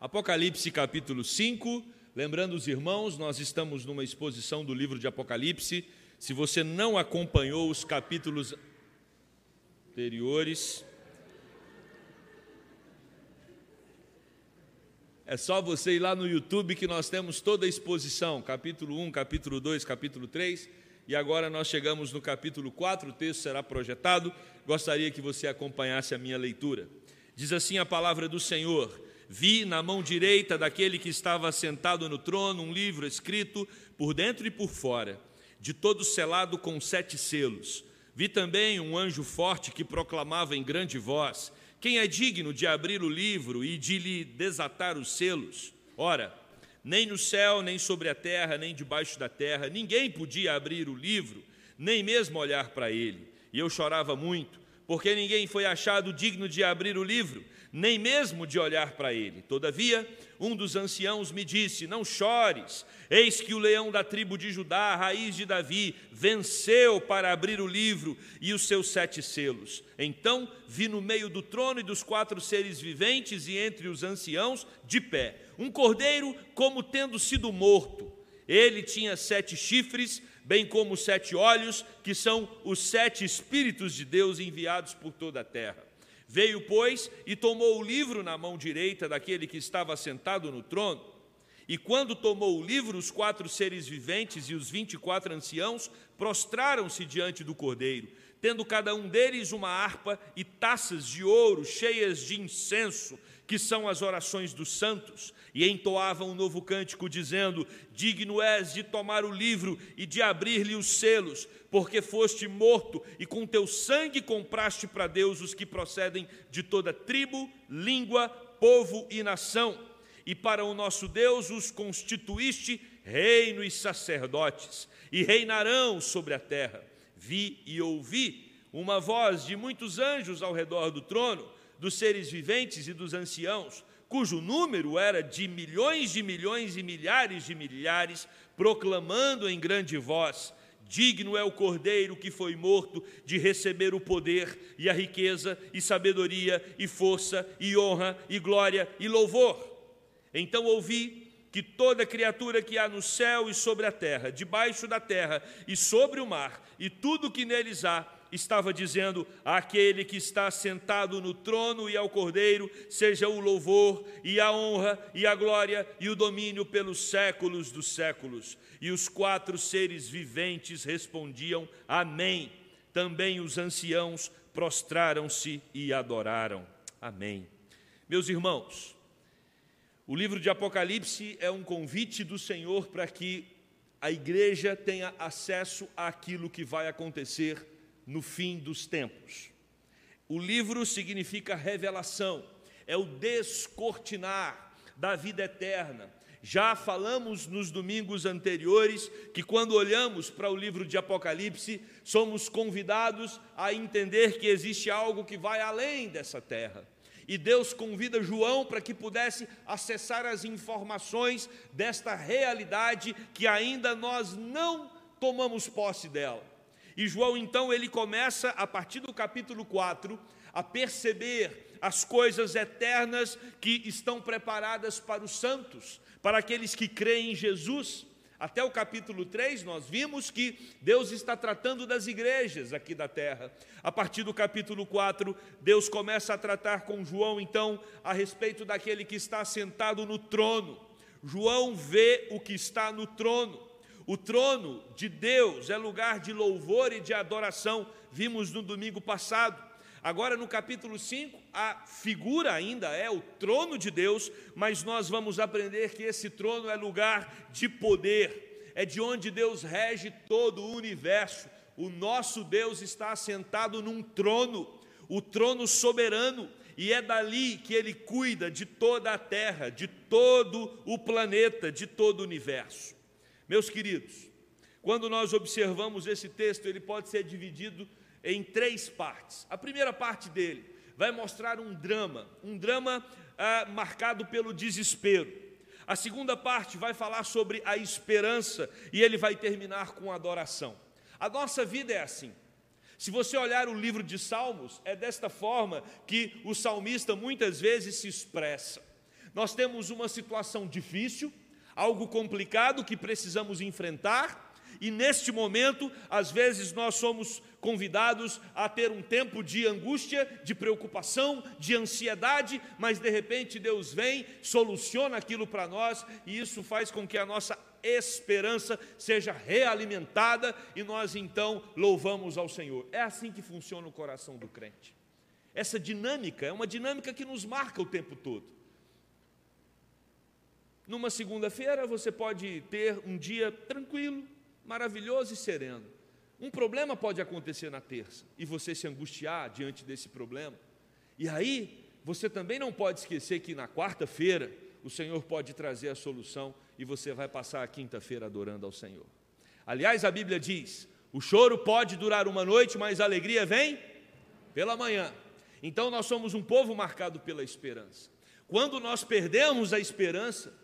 Apocalipse capítulo 5. Lembrando os irmãos, nós estamos numa exposição do livro de Apocalipse. Se você não acompanhou os capítulos anteriores, é só você ir lá no YouTube que nós temos toda a exposição, capítulo 1, capítulo 2, capítulo 3, e agora nós chegamos no capítulo 4, o texto será projetado. Gostaria que você acompanhasse a minha leitura. Diz assim a palavra do Senhor: Vi na mão direita daquele que estava sentado no trono um livro escrito por dentro e por fora, de todo selado com sete selos. Vi também um anjo forte que proclamava em grande voz: Quem é digno de abrir o livro e de lhe desatar os selos? Ora, nem no céu, nem sobre a terra, nem debaixo da terra, ninguém podia abrir o livro, nem mesmo olhar para ele. E eu chorava muito, porque ninguém foi achado digno de abrir o livro, nem mesmo de olhar para ele. Todavia, um dos anciãos me disse: Não chores, eis que o leão da tribo de Judá, a raiz de Davi, venceu para abrir o livro e os seus sete selos. Então vi no meio do trono e dos quatro seres viventes e entre os anciãos, de pé, um cordeiro como tendo sido morto. Ele tinha sete chifres, bem como sete olhos, que são os sete Espíritos de Deus enviados por toda a terra. Veio, pois, e tomou o livro na mão direita daquele que estava sentado no trono. E quando tomou o livro, os quatro seres viventes e os vinte e quatro anciãos prostraram-se diante do cordeiro, tendo cada um deles uma harpa e taças de ouro cheias de incenso, que são as orações dos santos, e entoavam um novo cântico, dizendo: Digno és de tomar o livro e de abrir-lhe os selos, porque foste morto e com teu sangue compraste para Deus os que procedem de toda tribo, língua, povo e nação. E para o nosso Deus os constituíste reino e sacerdotes, e reinarão sobre a terra. Vi e ouvi uma voz de muitos anjos ao redor do trono dos seres viventes e dos anciãos, cujo número era de milhões de milhões e milhares de milhares, proclamando em grande voz: Digno é o cordeiro que foi morto de receber o poder e a riqueza e sabedoria e força e honra e glória e louvor. Então ouvi que toda criatura que há no céu e sobre a terra, debaixo da terra e sobre o mar, e tudo que neles há, estava dizendo: Aquele que está sentado no trono e ao cordeiro, seja o louvor e a honra e a glória e o domínio pelos séculos dos séculos. E os quatro seres viventes respondiam: Amém. Também os anciãos prostraram-se e adoraram. Amém. Meus irmãos, o livro de Apocalipse é um convite do Senhor para que a igreja tenha acesso àquilo que vai acontecer no fim dos tempos. O livro significa revelação, é o descortinar da vida eterna. Já falamos nos domingos anteriores que, quando olhamos para o livro de Apocalipse, somos convidados a entender que existe algo que vai além dessa terra. E Deus convida João para que pudesse acessar as informações desta realidade que ainda nós não tomamos posse dela. E João então ele começa a partir do capítulo 4 a perceber as coisas eternas que estão preparadas para os santos, para aqueles que creem em Jesus. Até o capítulo 3, nós vimos que Deus está tratando das igrejas aqui da terra. A partir do capítulo 4, Deus começa a tratar com João, então, a respeito daquele que está sentado no trono. João vê o que está no trono. O trono de Deus é lugar de louvor e de adoração, vimos no domingo passado. Agora, no capítulo 5, a figura ainda é o trono de Deus, mas nós vamos aprender que esse trono é lugar de poder, é de onde Deus rege todo o universo. O nosso Deus está assentado num trono, o trono soberano, e é dali que ele cuida de toda a terra, de todo o planeta, de todo o universo. Meus queridos, quando nós observamos esse texto, ele pode ser dividido em três partes. A primeira parte dele vai mostrar um drama, um drama ah, marcado pelo desespero. A segunda parte vai falar sobre a esperança e ele vai terminar com adoração. A nossa vida é assim. Se você olhar o livro de Salmos, é desta forma que o salmista muitas vezes se expressa. Nós temos uma situação difícil, algo complicado que precisamos enfrentar, e neste momento, às vezes nós somos convidados a ter um tempo de angústia, de preocupação, de ansiedade, mas de repente Deus vem, soluciona aquilo para nós e isso faz com que a nossa esperança seja realimentada e nós então louvamos ao Senhor. É assim que funciona o coração do crente. Essa dinâmica é uma dinâmica que nos marca o tempo todo. Numa segunda-feira você pode ter um dia tranquilo, maravilhoso e sereno. Um problema pode acontecer na terça e você se angustiar diante desse problema. E aí, você também não pode esquecer que na quarta-feira o Senhor pode trazer a solução e você vai passar a quinta-feira adorando ao Senhor. Aliás, a Bíblia diz: o choro pode durar uma noite, mas a alegria vem pela manhã. Então nós somos um povo marcado pela esperança. Quando nós perdemos a esperança,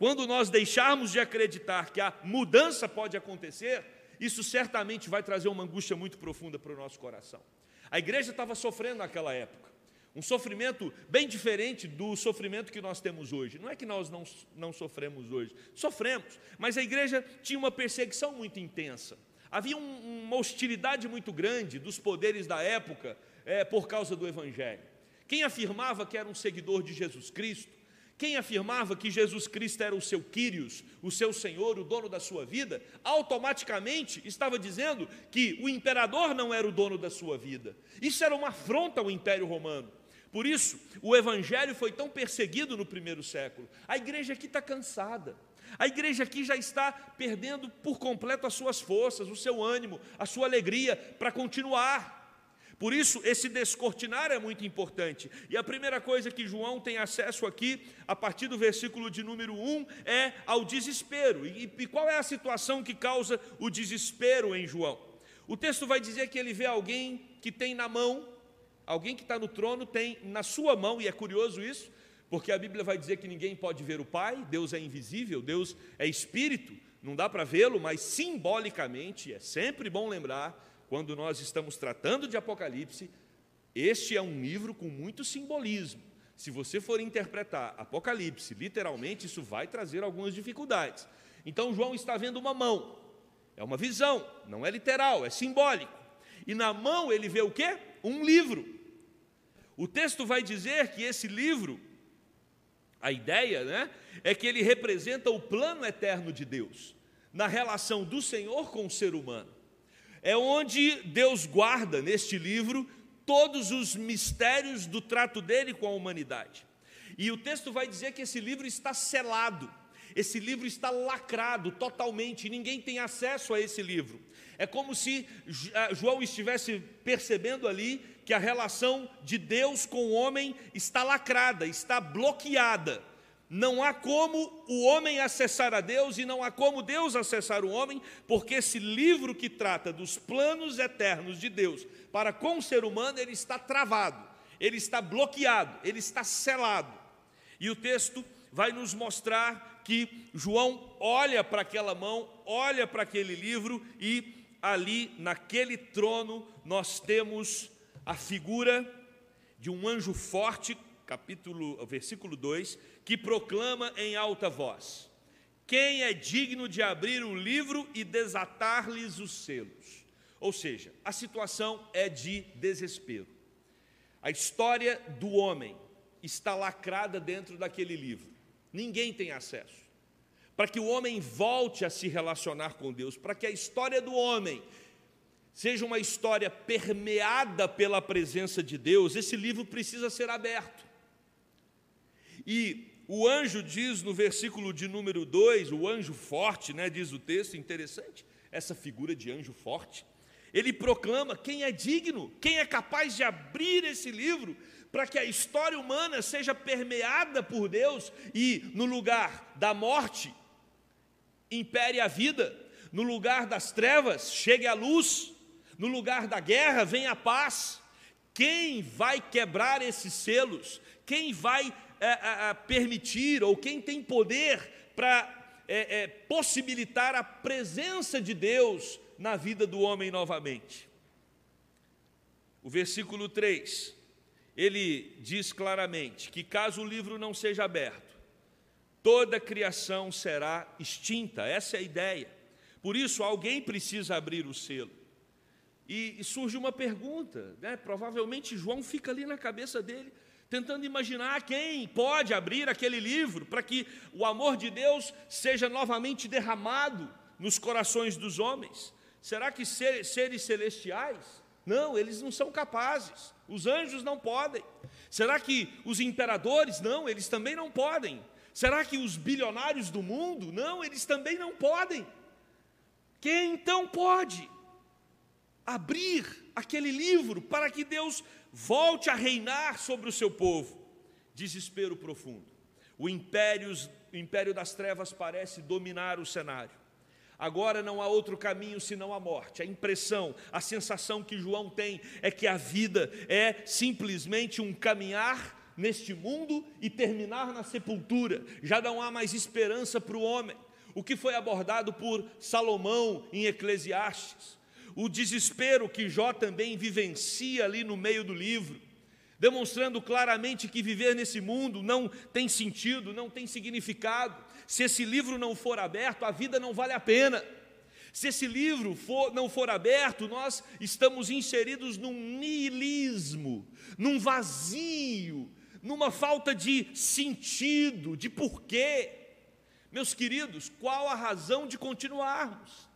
quando nós deixarmos de acreditar que a mudança pode acontecer, isso certamente vai trazer uma angústia muito profunda para o nosso coração. A igreja estava sofrendo naquela época, um sofrimento bem diferente do sofrimento que nós temos hoje. Não é que nós não, não sofremos hoje, sofremos, mas a igreja tinha uma perseguição muito intensa. Havia um, uma hostilidade muito grande dos poderes da época é, por causa do Evangelho. Quem afirmava que era um seguidor de Jesus Cristo quem afirmava que Jesus Cristo era o seu Quírios, o seu Senhor, o dono da sua vida, automaticamente estava dizendo que o imperador não era o dono da sua vida. Isso era uma afronta ao Império Romano. Por isso, o Evangelho foi tão perseguido no primeiro século. A igreja aqui está cansada. A igreja aqui já está perdendo por completo as suas forças, o seu ânimo, a sua alegria para continuar. Por isso, esse descortinar é muito importante. E a primeira coisa que João tem acesso aqui, a partir do versículo de número 1, é ao desespero. E, e qual é a situação que causa o desespero em João? O texto vai dizer que ele vê alguém que tem na mão, alguém que está no trono tem na sua mão, e é curioso isso, porque a Bíblia vai dizer que ninguém pode ver o Pai, Deus é invisível, Deus é espírito, não dá para vê-lo, mas simbolicamente, é sempre bom lembrar quando nós estamos tratando de Apocalipse, este é um livro com muito simbolismo. Se você for interpretar Apocalipse literalmente, isso vai trazer algumas dificuldades. Então, João está vendo uma mão, é uma visão, não é literal, é simbólico. E na mão ele vê o quê? Um livro. O texto vai dizer que esse livro, a ideia né, é que ele representa o plano eterno de Deus, na relação do Senhor com o ser humano é onde Deus guarda neste livro todos os mistérios do trato dele com a humanidade. E o texto vai dizer que esse livro está selado, esse livro está lacrado totalmente, ninguém tem acesso a esse livro. É como se João estivesse percebendo ali que a relação de Deus com o homem está lacrada, está bloqueada. Não há como o homem acessar a Deus e não há como Deus acessar o homem, porque esse livro que trata dos planos eternos de Deus para com o ser humano, ele está travado, ele está bloqueado, ele está selado. E o texto vai nos mostrar que João olha para aquela mão, olha para aquele livro e ali naquele trono nós temos a figura de um anjo forte, capítulo, versículo 2, que proclama em alta voz: Quem é digno de abrir o livro e desatar-lhes os selos? Ou seja, a situação é de desespero. A história do homem está lacrada dentro daquele livro. Ninguém tem acesso. Para que o homem volte a se relacionar com Deus, para que a história do homem seja uma história permeada pela presença de Deus, esse livro precisa ser aberto. E o anjo diz no versículo de número 2, o anjo forte, né, diz o texto, interessante, essa figura de anjo forte. Ele proclama quem é digno, quem é capaz de abrir esse livro para que a história humana seja permeada por Deus e no lugar da morte impere a vida, no lugar das trevas chegue a luz, no lugar da guerra venha a paz. Quem vai quebrar esses selos? Quem vai é, permitir, ou quem tem poder para é, é, possibilitar a presença de Deus na vida do homem novamente. O versículo 3, ele diz claramente que caso o livro não seja aberto, toda a criação será extinta. Essa é a ideia. Por isso, alguém precisa abrir o selo. E, e surge uma pergunta, né? provavelmente João fica ali na cabeça dele, tentando imaginar quem pode abrir aquele livro para que o amor de Deus seja novamente derramado nos corações dos homens. Será que seres celestiais? Não, eles não são capazes. Os anjos não podem. Será que os imperadores? Não, eles também não podem. Será que os bilionários do mundo? Não, eles também não podem. Quem então pode? abrir aquele livro para que Deus volte a reinar sobre o seu povo. Desespero profundo. O império, o império das trevas parece dominar o cenário. Agora não há outro caminho senão a morte. A impressão, a sensação que João tem é que a vida é simplesmente um caminhar neste mundo e terminar na sepultura. Já não há mais esperança para o homem. O que foi abordado por Salomão em Eclesiastes o desespero que Jó também vivencia ali no meio do livro, demonstrando claramente que viver nesse mundo não tem sentido, não tem significado. Se esse livro não for aberto, a vida não vale a pena. Se esse livro for, não for aberto, nós estamos inseridos num niilismo, num vazio, numa falta de sentido, de porquê. Meus queridos, qual a razão de continuarmos?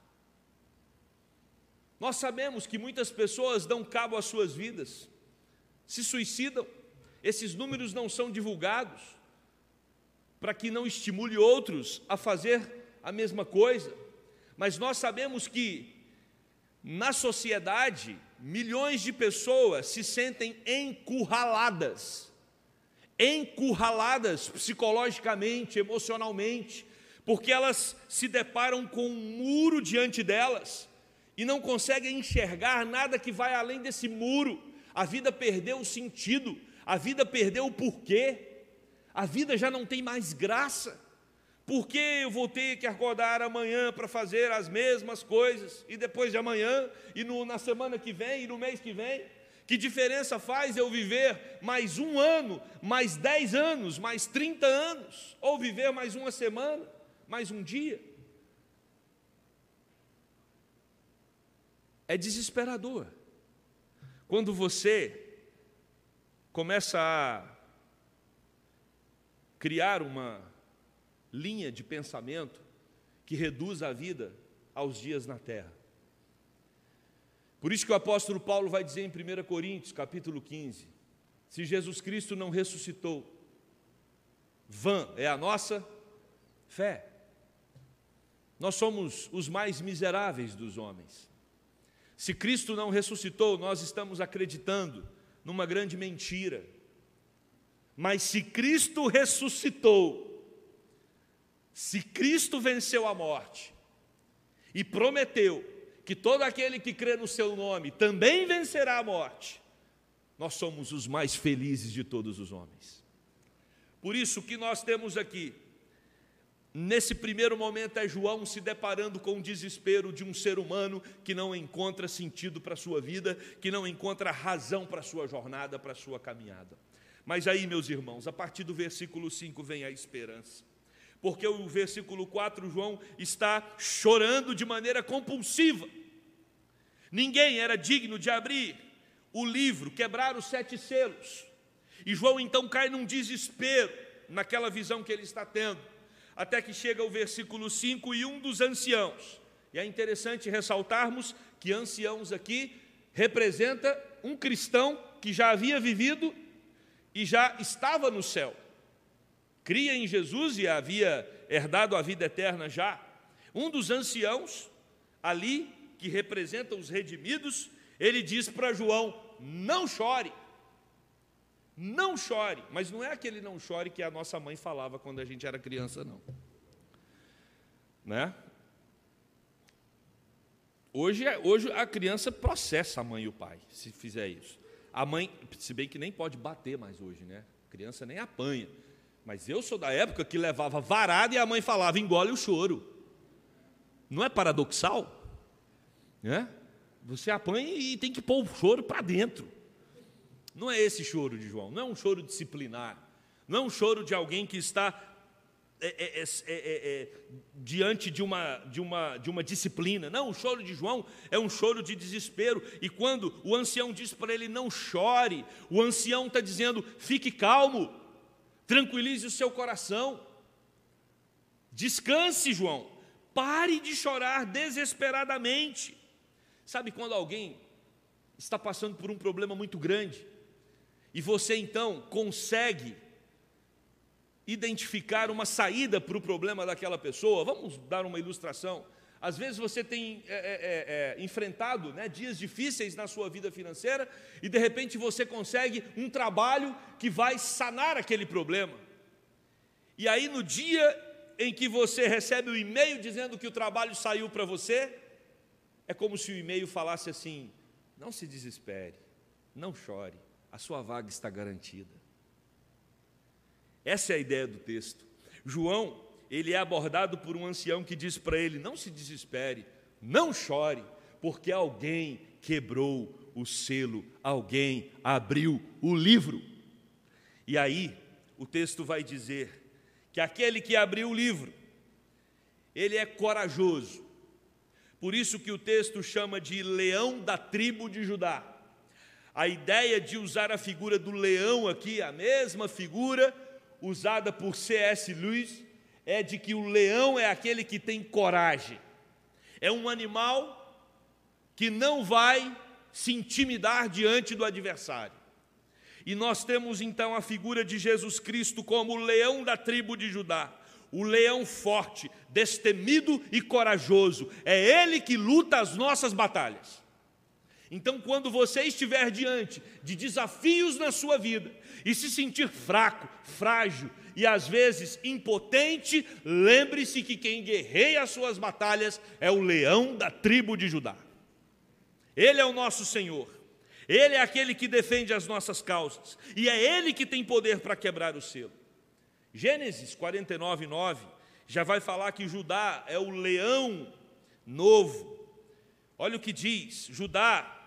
Nós sabemos que muitas pessoas dão cabo às suas vidas, se suicidam, esses números não são divulgados, para que não estimule outros a fazer a mesma coisa, mas nós sabemos que na sociedade, milhões de pessoas se sentem encurraladas, encurraladas psicologicamente, emocionalmente, porque elas se deparam com um muro diante delas e não conseguem enxergar nada que vai além desse muro. A vida perdeu o sentido, a vida perdeu o porquê, a vida já não tem mais graça. Por que eu vou ter que acordar amanhã para fazer as mesmas coisas, e depois de amanhã, e no, na semana que vem, e no mês que vem? Que diferença faz eu viver mais um ano, mais dez anos, mais trinta anos, ou viver mais uma semana, mais um dia? É desesperador. Quando você começa a criar uma linha de pensamento que reduz a vida aos dias na terra. Por isso que o apóstolo Paulo vai dizer em 1 Coríntios, capítulo 15, se Jesus Cristo não ressuscitou, vã é a nossa fé. Nós somos os mais miseráveis dos homens. Se Cristo não ressuscitou, nós estamos acreditando numa grande mentira. Mas se Cristo ressuscitou, se Cristo venceu a morte e prometeu que todo aquele que crê no seu nome também vencerá a morte, nós somos os mais felizes de todos os homens. Por isso que nós temos aqui Nesse primeiro momento é João se deparando com o desespero de um ser humano que não encontra sentido para a sua vida, que não encontra razão para a sua jornada, para a sua caminhada. Mas aí, meus irmãos, a partir do versículo 5 vem a esperança. Porque o versículo 4, João está chorando de maneira compulsiva. Ninguém era digno de abrir o livro, quebrar os sete selos. E João então cai num desespero naquela visão que ele está tendo até que chega o versículo 5 e um dos anciãos. E é interessante ressaltarmos que anciãos aqui representa um cristão que já havia vivido e já estava no céu. Cria em Jesus e havia herdado a vida eterna já. Um dos anciãos ali que representa os redimidos, ele diz para João: "Não chore". Não chore, mas não é aquele não chore que a nossa mãe falava quando a gente era criança, não. Né? Hoje, é, hoje a criança processa a mãe e o pai, se fizer isso. A mãe, se bem que nem pode bater mais hoje, né? A criança nem apanha. Mas eu sou da época que levava varada e a mãe falava, engole o choro. Não é paradoxal? Né? Você apanha e tem que pôr o choro para dentro. Não é esse choro de João, não é um choro disciplinar, não é um choro de alguém que está é é, é, é, é, diante de uma, de, uma, de uma disciplina. Não, o choro de João é um choro de desespero. E quando o ancião diz para ele não chore, o ancião está dizendo fique calmo, tranquilize o seu coração, descanse, João, pare de chorar desesperadamente. Sabe quando alguém está passando por um problema muito grande e você então consegue identificar uma saída para o problema daquela pessoa. Vamos dar uma ilustração. Às vezes você tem é, é, é, é, enfrentado né, dias difíceis na sua vida financeira e de repente você consegue um trabalho que vai sanar aquele problema. E aí no dia em que você recebe o e-mail dizendo que o trabalho saiu para você, é como se o e-mail falasse assim: não se desespere, não chore, a sua vaga está garantida. Essa é a ideia do texto. João, ele é abordado por um ancião que diz para ele: Não se desespere, não chore, porque alguém quebrou o selo, alguém abriu o livro. E aí, o texto vai dizer que aquele que abriu o livro, ele é corajoso. Por isso que o texto chama de leão da tribo de Judá. A ideia de usar a figura do leão aqui, a mesma figura usada por C.S. Lewis é de que o leão é aquele que tem coragem. É um animal que não vai se intimidar diante do adversário. E nós temos então a figura de Jesus Cristo como o leão da tribo de Judá, o leão forte, destemido e corajoso. É ele que luta as nossas batalhas. Então, quando você estiver diante de desafios na sua vida e se sentir fraco, frágil e às vezes impotente, lembre-se que quem guerreia as suas batalhas é o leão da tribo de Judá. Ele é o nosso Senhor. Ele é aquele que defende as nossas causas e é ele que tem poder para quebrar o selo. Gênesis 49, 9 já vai falar que Judá é o leão novo. Olha o que diz: Judá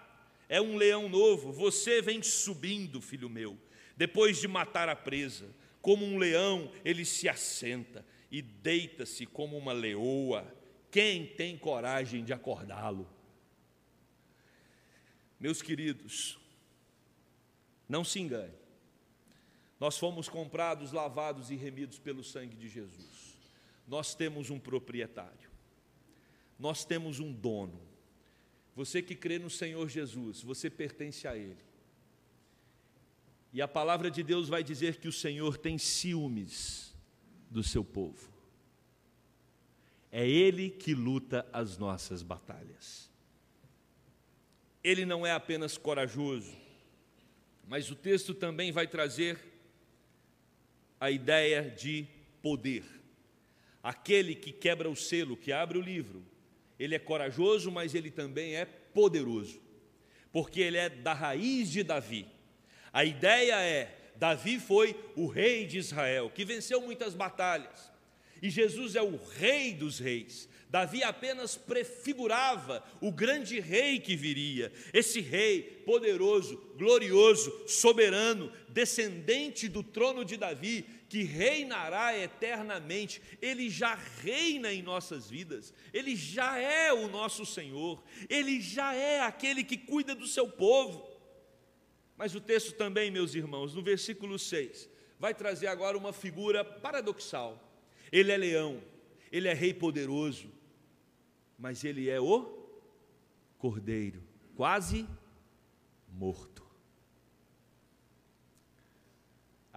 é um leão novo, você vem subindo, filho meu, depois de matar a presa. Como um leão, ele se assenta e deita-se como uma leoa. Quem tem coragem de acordá-lo? Meus queridos, não se engane. Nós fomos comprados, lavados e remidos pelo sangue de Jesus. Nós temos um proprietário. Nós temos um dono. Você que crê no Senhor Jesus, você pertence a Ele. E a palavra de Deus vai dizer que o Senhor tem ciúmes do seu povo. É Ele que luta as nossas batalhas. Ele não é apenas corajoso, mas o texto também vai trazer a ideia de poder. Aquele que quebra o selo, que abre o livro, ele é corajoso, mas ele também é poderoso, porque ele é da raiz de Davi. A ideia é: Davi foi o rei de Israel, que venceu muitas batalhas, e Jesus é o rei dos reis. Davi apenas prefigurava o grande rei que viria, esse rei poderoso, glorioso, soberano, descendente do trono de Davi, que reinará eternamente, ele já reina em nossas vidas, ele já é o nosso Senhor, ele já é aquele que cuida do seu povo. Mas o texto também, meus irmãos, no versículo 6, vai trazer agora uma figura paradoxal. Ele é leão, ele é rei poderoso, mas ele é o cordeiro, quase morto.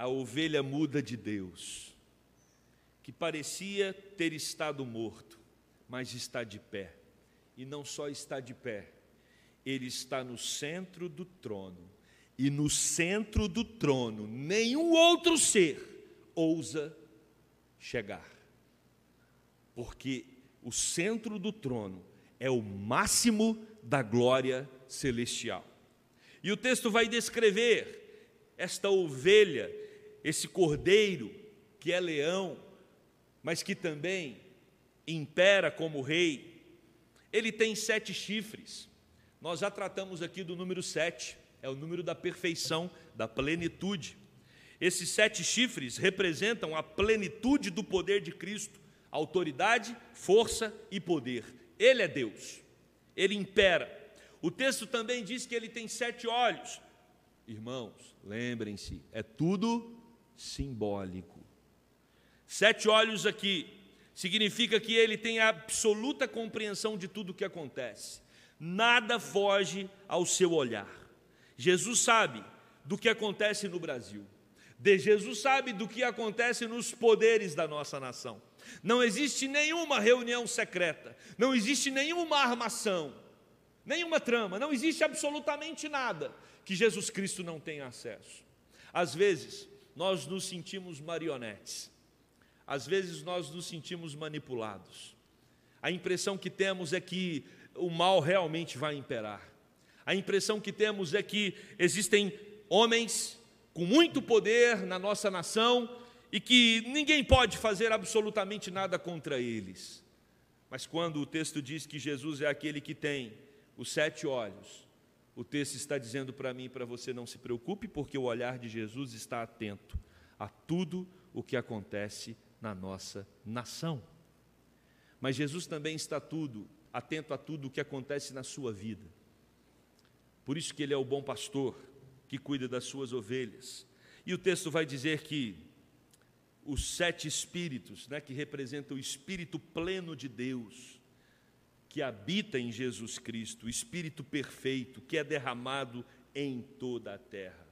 a ovelha muda de Deus, que parecia ter estado morto, mas está de pé. E não só está de pé, ele está no centro do trono. E no centro do trono, nenhum outro ser ousa chegar. Porque o centro do trono é o máximo da glória celestial. E o texto vai descrever esta ovelha esse cordeiro que é leão, mas que também impera como rei, ele tem sete chifres. Nós já tratamos aqui do número sete. é o número da perfeição, da plenitude. Esses sete chifres representam a plenitude do poder de Cristo, autoridade, força e poder. Ele é Deus, ele impera. O texto também diz que ele tem sete olhos. Irmãos, lembrem-se, é tudo simbólico. Sete olhos aqui significa que ele tem a absoluta compreensão de tudo o que acontece. Nada foge ao seu olhar. Jesus sabe do que acontece no Brasil. De Jesus sabe do que acontece nos poderes da nossa nação. Não existe nenhuma reunião secreta, não existe nenhuma armação, nenhuma trama, não existe absolutamente nada que Jesus Cristo não tenha acesso. Às vezes, nós nos sentimos marionetes. Às vezes nós nos sentimos manipulados. A impressão que temos é que o mal realmente vai imperar. A impressão que temos é que existem homens com muito poder na nossa nação e que ninguém pode fazer absolutamente nada contra eles. Mas quando o texto diz que Jesus é aquele que tem os sete olhos, o texto está dizendo para mim e para você não se preocupe, porque o olhar de Jesus está atento a tudo o que acontece na nossa nação. Mas Jesus também está tudo, atento a tudo o que acontece na sua vida. Por isso que ele é o bom pastor que cuida das suas ovelhas. E o texto vai dizer que os sete espíritos, né, que representam o espírito pleno de Deus, que habita em Jesus Cristo, o espírito perfeito que é derramado em toda a terra.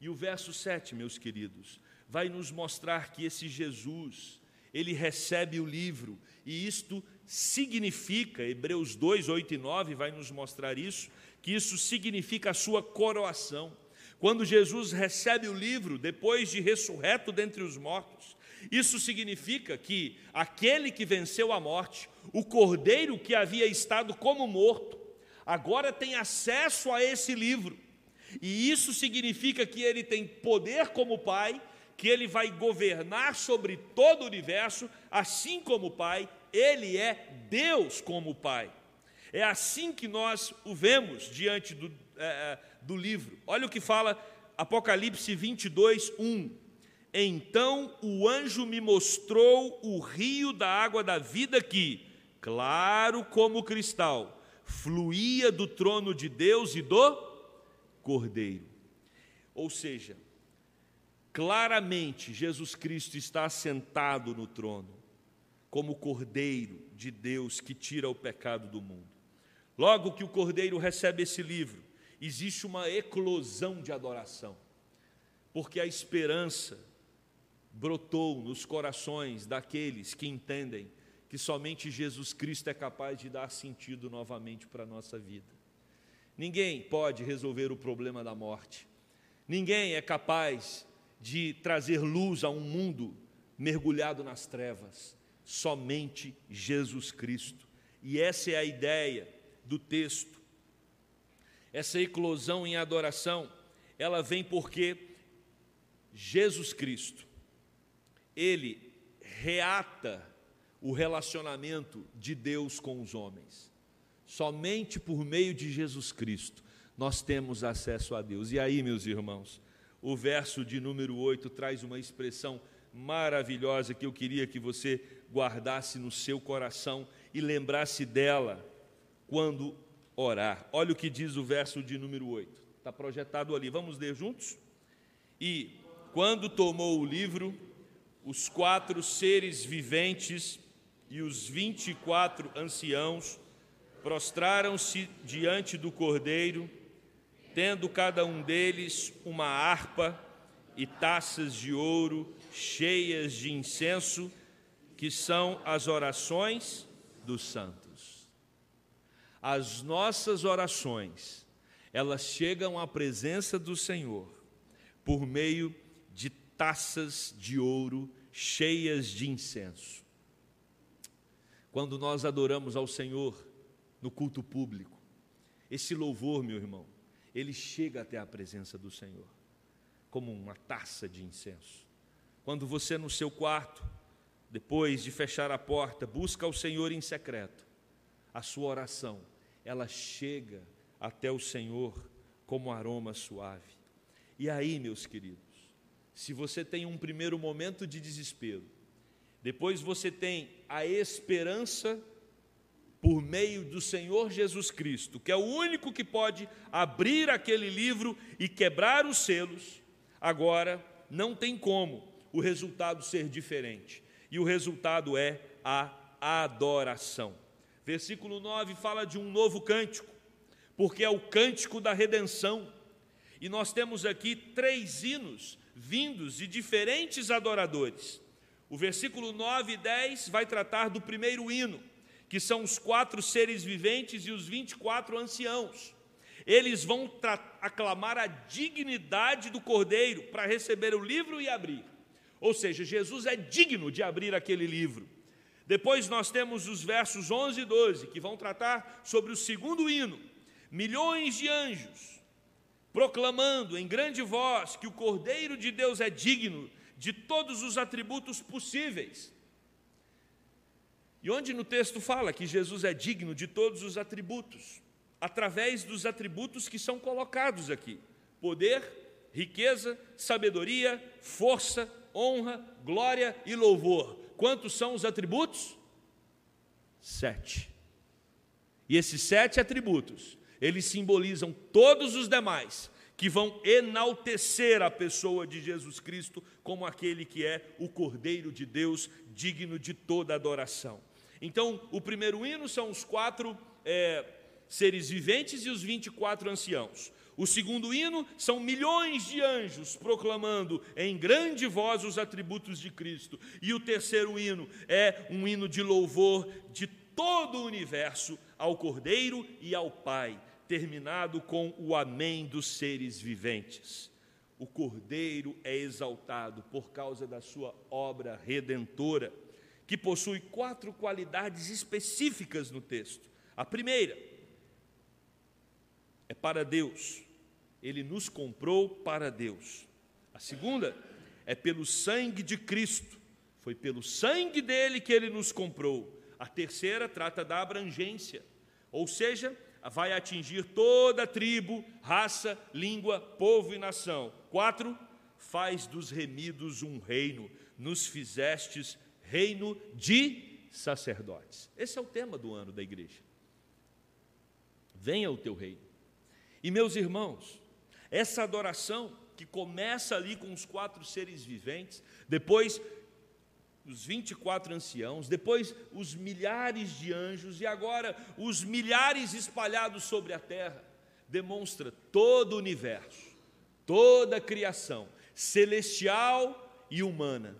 E o verso 7, meus queridos, vai nos mostrar que esse Jesus, ele recebe o livro, e isto significa, Hebreus 2, 8 e 9 vai nos mostrar isso, que isso significa a sua coroação. Quando Jesus recebe o livro, depois de ressurreto dentre os mortos, isso significa que aquele que venceu a morte, o cordeiro que havia estado como morto, agora tem acesso a esse livro. E isso significa que ele tem poder como Pai que ele vai governar sobre todo o universo, assim como o Pai, ele é Deus como Pai. É assim que nós o vemos diante do, é, do livro. Olha o que fala Apocalipse 22, 1. Então o anjo me mostrou o rio da água da vida que, claro como cristal, fluía do trono de Deus e do Cordeiro. Ou seja, Claramente, Jesus Cristo está sentado no trono, como Cordeiro de Deus que tira o pecado do mundo. Logo que o Cordeiro recebe esse livro, existe uma eclosão de adoração, porque a esperança brotou nos corações daqueles que entendem que somente Jesus Cristo é capaz de dar sentido novamente para a nossa vida. Ninguém pode resolver o problema da morte, ninguém é capaz de trazer luz a um mundo mergulhado nas trevas. Somente Jesus Cristo. E essa é a ideia do texto. Essa eclosão em adoração, ela vem porque Jesus Cristo, ele reata o relacionamento de Deus com os homens. Somente por meio de Jesus Cristo nós temos acesso a Deus. E aí, meus irmãos, o verso de número 8 traz uma expressão maravilhosa que eu queria que você guardasse no seu coração e lembrasse dela quando orar. Olha o que diz o verso de número 8. Está projetado ali. Vamos ler juntos? E quando tomou o livro, os quatro seres viventes e os vinte e quatro anciãos prostraram-se diante do cordeiro tendo cada um deles uma harpa e taças de ouro cheias de incenso, que são as orações dos santos. As nossas orações, elas chegam à presença do Senhor por meio de taças de ouro cheias de incenso. Quando nós adoramos ao Senhor no culto público, esse louvor, meu irmão, ele chega até a presença do Senhor, como uma taça de incenso. Quando você no seu quarto, depois de fechar a porta, busca o Senhor em secreto, a sua oração, ela chega até o Senhor como aroma suave. E aí, meus queridos, se você tem um primeiro momento de desespero, depois você tem a esperança por meio do Senhor Jesus Cristo, que é o único que pode abrir aquele livro e quebrar os selos, agora não tem como o resultado ser diferente. E o resultado é a adoração. Versículo 9 fala de um novo cântico, porque é o cântico da redenção. E nós temos aqui três hinos vindos de diferentes adoradores. O versículo 9 e 10 vai tratar do primeiro hino, que são os quatro seres viventes e os 24 anciãos. Eles vão aclamar a dignidade do cordeiro para receber o livro e abrir. Ou seja, Jesus é digno de abrir aquele livro. Depois nós temos os versos 11 e 12, que vão tratar sobre o segundo hino. Milhões de anjos proclamando em grande voz que o Cordeiro de Deus é digno de todos os atributos possíveis. E onde no texto fala que Jesus é digno de todos os atributos? Através dos atributos que são colocados aqui: poder, riqueza, sabedoria, força, honra, glória e louvor. Quantos são os atributos? Sete. E esses sete atributos, eles simbolizam todos os demais que vão enaltecer a pessoa de Jesus Cristo como aquele que é o Cordeiro de Deus, digno de toda adoração. Então, o primeiro hino são os quatro é, seres viventes e os 24 anciãos. O segundo hino são milhões de anjos proclamando em grande voz os atributos de Cristo. E o terceiro hino é um hino de louvor de todo o universo ao Cordeiro e ao Pai terminado com o Amém dos seres viventes. O Cordeiro é exaltado por causa da sua obra redentora, que possui quatro qualidades específicas no texto. A primeira é para Deus, ele nos comprou para Deus. A segunda é pelo sangue de Cristo, foi pelo sangue dele que ele nos comprou. A terceira trata da abrangência, ou seja, vai atingir toda tribo, raça, língua, povo e nação. Quatro, faz dos remidos um reino, nos fizestes reino de sacerdotes. Esse é o tema do ano da igreja. Venha o teu reino. E meus irmãos, essa adoração que começa ali com os quatro seres viventes, depois os 24 anciãos, depois os milhares de anjos e agora os milhares espalhados sobre a terra, demonstra todo o universo, toda a criação, celestial e humana,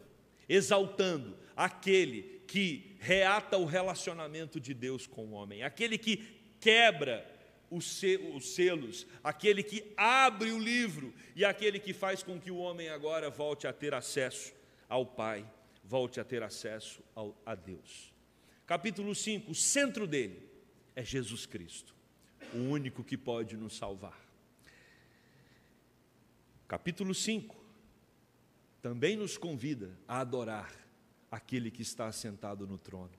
exaltando aquele que reata o relacionamento de Deus com o homem, aquele que quebra os selos, aquele que abre o livro e aquele que faz com que o homem agora volte a ter acesso ao Pai volte a ter acesso ao, a Deus. Capítulo 5, o centro dele é Jesus Cristo, o único que pode nos salvar. Capítulo 5 também nos convida a adorar aquele que está assentado no trono.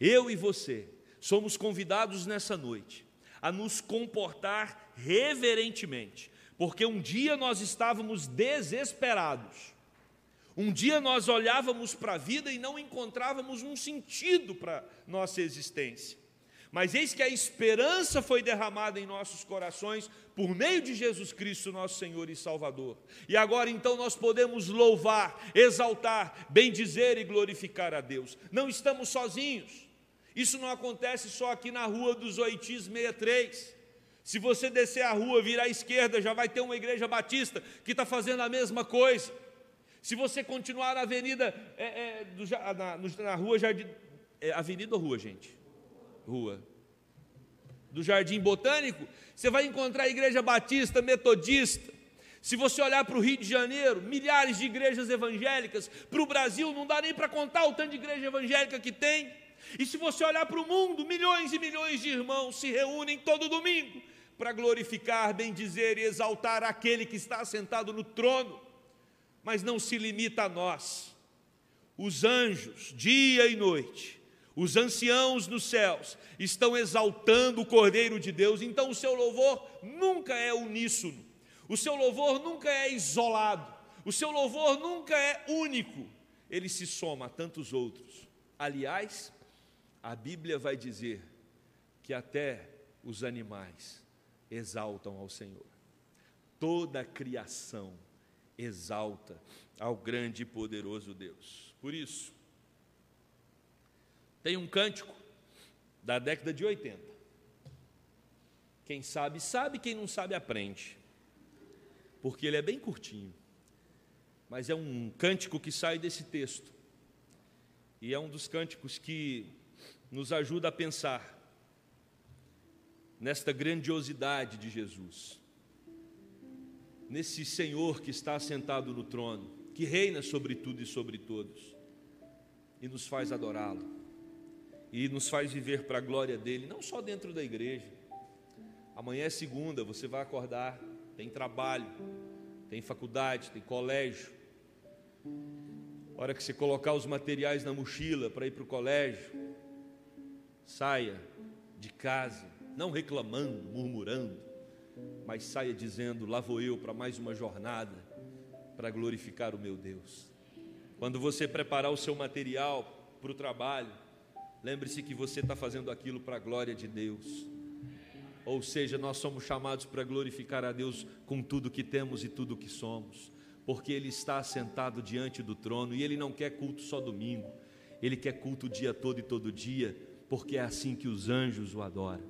Eu e você somos convidados nessa noite a nos comportar reverentemente, porque um dia nós estávamos desesperados um dia nós olhávamos para a vida e não encontrávamos um sentido para nossa existência. Mas eis que a esperança foi derramada em nossos corações por meio de Jesus Cristo, nosso Senhor e Salvador. E agora então nós podemos louvar, exaltar, bendizer e glorificar a Deus. Não estamos sozinhos. Isso não acontece só aqui na rua dos Oitis 63. Se você descer a rua, virar à esquerda, já vai ter uma igreja batista que está fazendo a mesma coisa. Se você continuar na avenida, é, é, do, na, na, rua Jardim. É, avenida ou rua, gente? Rua. Do Jardim Botânico, você vai encontrar a igreja batista, metodista. Se você olhar para o Rio de Janeiro, milhares de igrejas evangélicas, para o Brasil não dá nem para contar o tanto de igreja evangélica que tem. E se você olhar para o mundo, milhões e milhões de irmãos se reúnem todo domingo para glorificar, bendizer e exaltar aquele que está sentado no trono. Mas não se limita a nós. Os anjos, dia e noite, Os anciãos nos céus estão exaltando o Cordeiro de Deus, então o seu louvor nunca é uníssono, o seu louvor nunca é isolado, o seu louvor nunca é único, ele se soma a tantos outros. Aliás, a Bíblia vai dizer que até os animais exaltam ao Senhor. Toda a criação exalta ao grande e poderoso Deus. Por isso, tem um cântico da década de 80. Quem sabe, sabe, quem não sabe, aprende. Porque ele é bem curtinho. Mas é um cântico que sai desse texto. E é um dos cânticos que nos ajuda a pensar nesta grandiosidade de Jesus, nesse Senhor que está sentado no trono, que reina sobre tudo e sobre todos, e nos faz adorá-lo, e nos faz viver para a glória dele, não só dentro da igreja. Amanhã é segunda, você vai acordar, tem trabalho, tem faculdade, tem colégio. Hora que você colocar os materiais na mochila para ir para o colégio, saia de casa, não reclamando, murmurando, mas saia dizendo: Lá vou eu para mais uma jornada para glorificar o meu Deus. Quando você preparar o seu material para o trabalho, lembre-se que você está fazendo aquilo para a glória de Deus. Ou seja, nós somos chamados para glorificar a Deus com tudo que temos e tudo que somos, porque Ele está sentado diante do trono e Ele não quer culto só domingo, Ele quer culto o dia todo e todo dia, porque é assim que os anjos o adoram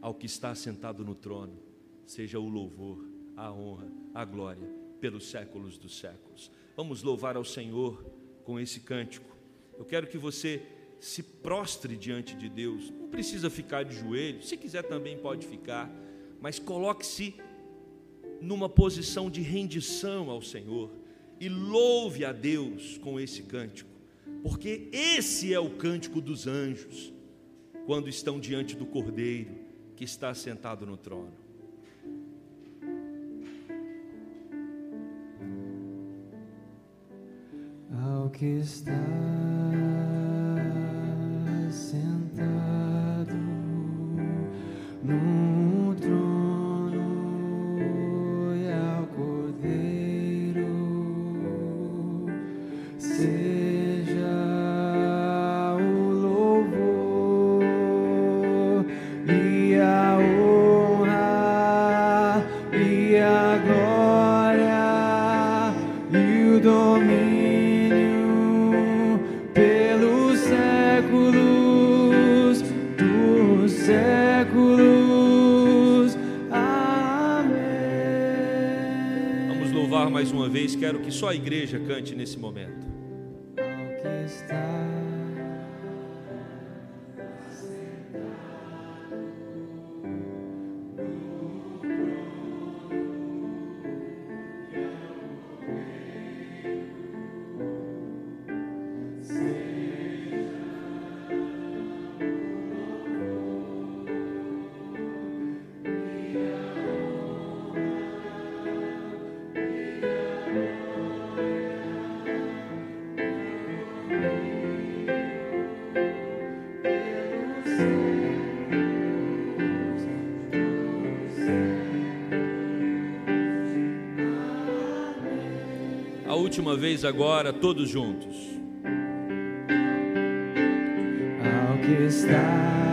ao que está sentado no trono, seja o louvor, a honra, a glória, pelos séculos dos séculos. Vamos louvar ao Senhor com esse cântico. Eu quero que você se prostre diante de Deus. Não precisa ficar de joelhos, se quiser também pode ficar, mas coloque-se numa posição de rendição ao Senhor e louve a Deus com esse cântico, porque esse é o cântico dos anjos quando estão diante do Cordeiro que está sentado no trono. Ao que está sentado no só a igreja cante nesse momento. Última vez agora, todos juntos. Ao que está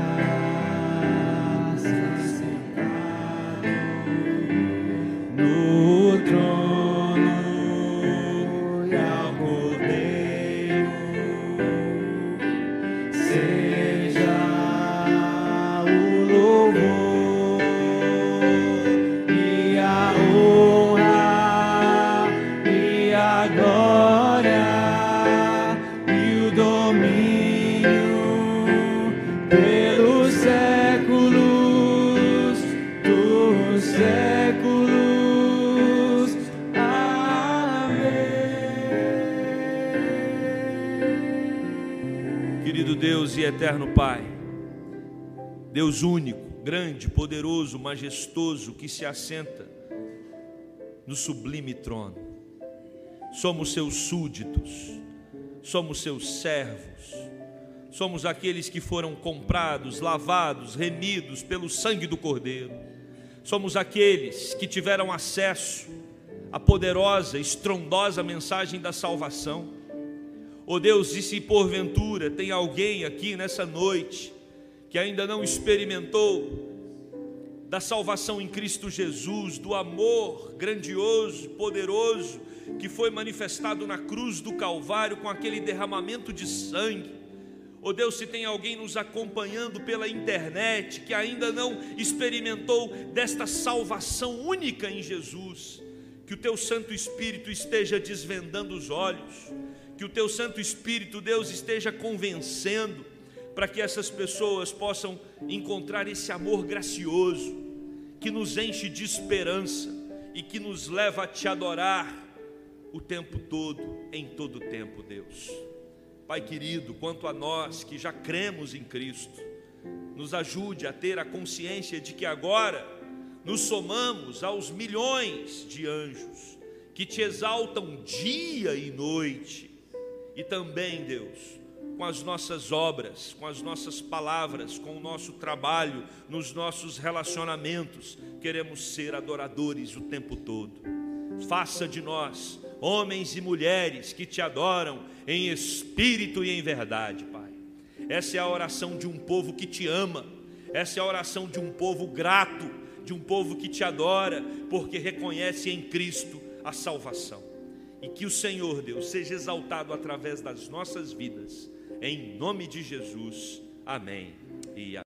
eterno Pai, Deus único, grande, poderoso, majestoso, que se assenta no sublime trono. Somos seus súditos, somos seus servos, somos aqueles que foram comprados, lavados, remidos pelo sangue do Cordeiro. Somos aqueles que tiveram acesso à poderosa, estrondosa mensagem da salvação. Oh Deus, e se porventura tem alguém aqui nessa noite que ainda não experimentou da salvação em Cristo Jesus, do amor grandioso, poderoso que foi manifestado na cruz do Calvário com aquele derramamento de sangue, Oh Deus, se tem alguém nos acompanhando pela internet que ainda não experimentou desta salvação única em Jesus, que o teu Santo Espírito esteja desvendando os olhos, que o teu Santo Espírito, Deus, esteja convencendo, para que essas pessoas possam encontrar esse amor gracioso, que nos enche de esperança e que nos leva a te adorar o tempo todo, em todo tempo, Deus. Pai querido, quanto a nós que já cremos em Cristo, nos ajude a ter a consciência de que agora nos somamos aos milhões de anjos que te exaltam dia e noite, e também, Deus, com as nossas obras, com as nossas palavras, com o nosso trabalho, nos nossos relacionamentos, queremos ser adoradores o tempo todo. Faça de nós homens e mulheres que te adoram em espírito e em verdade, Pai. Essa é a oração de um povo que te ama, essa é a oração de um povo grato, de um povo que te adora, porque reconhece em Cristo a salvação. E que o Senhor Deus seja exaltado através das nossas vidas, em nome de Jesus. Amém. E amém.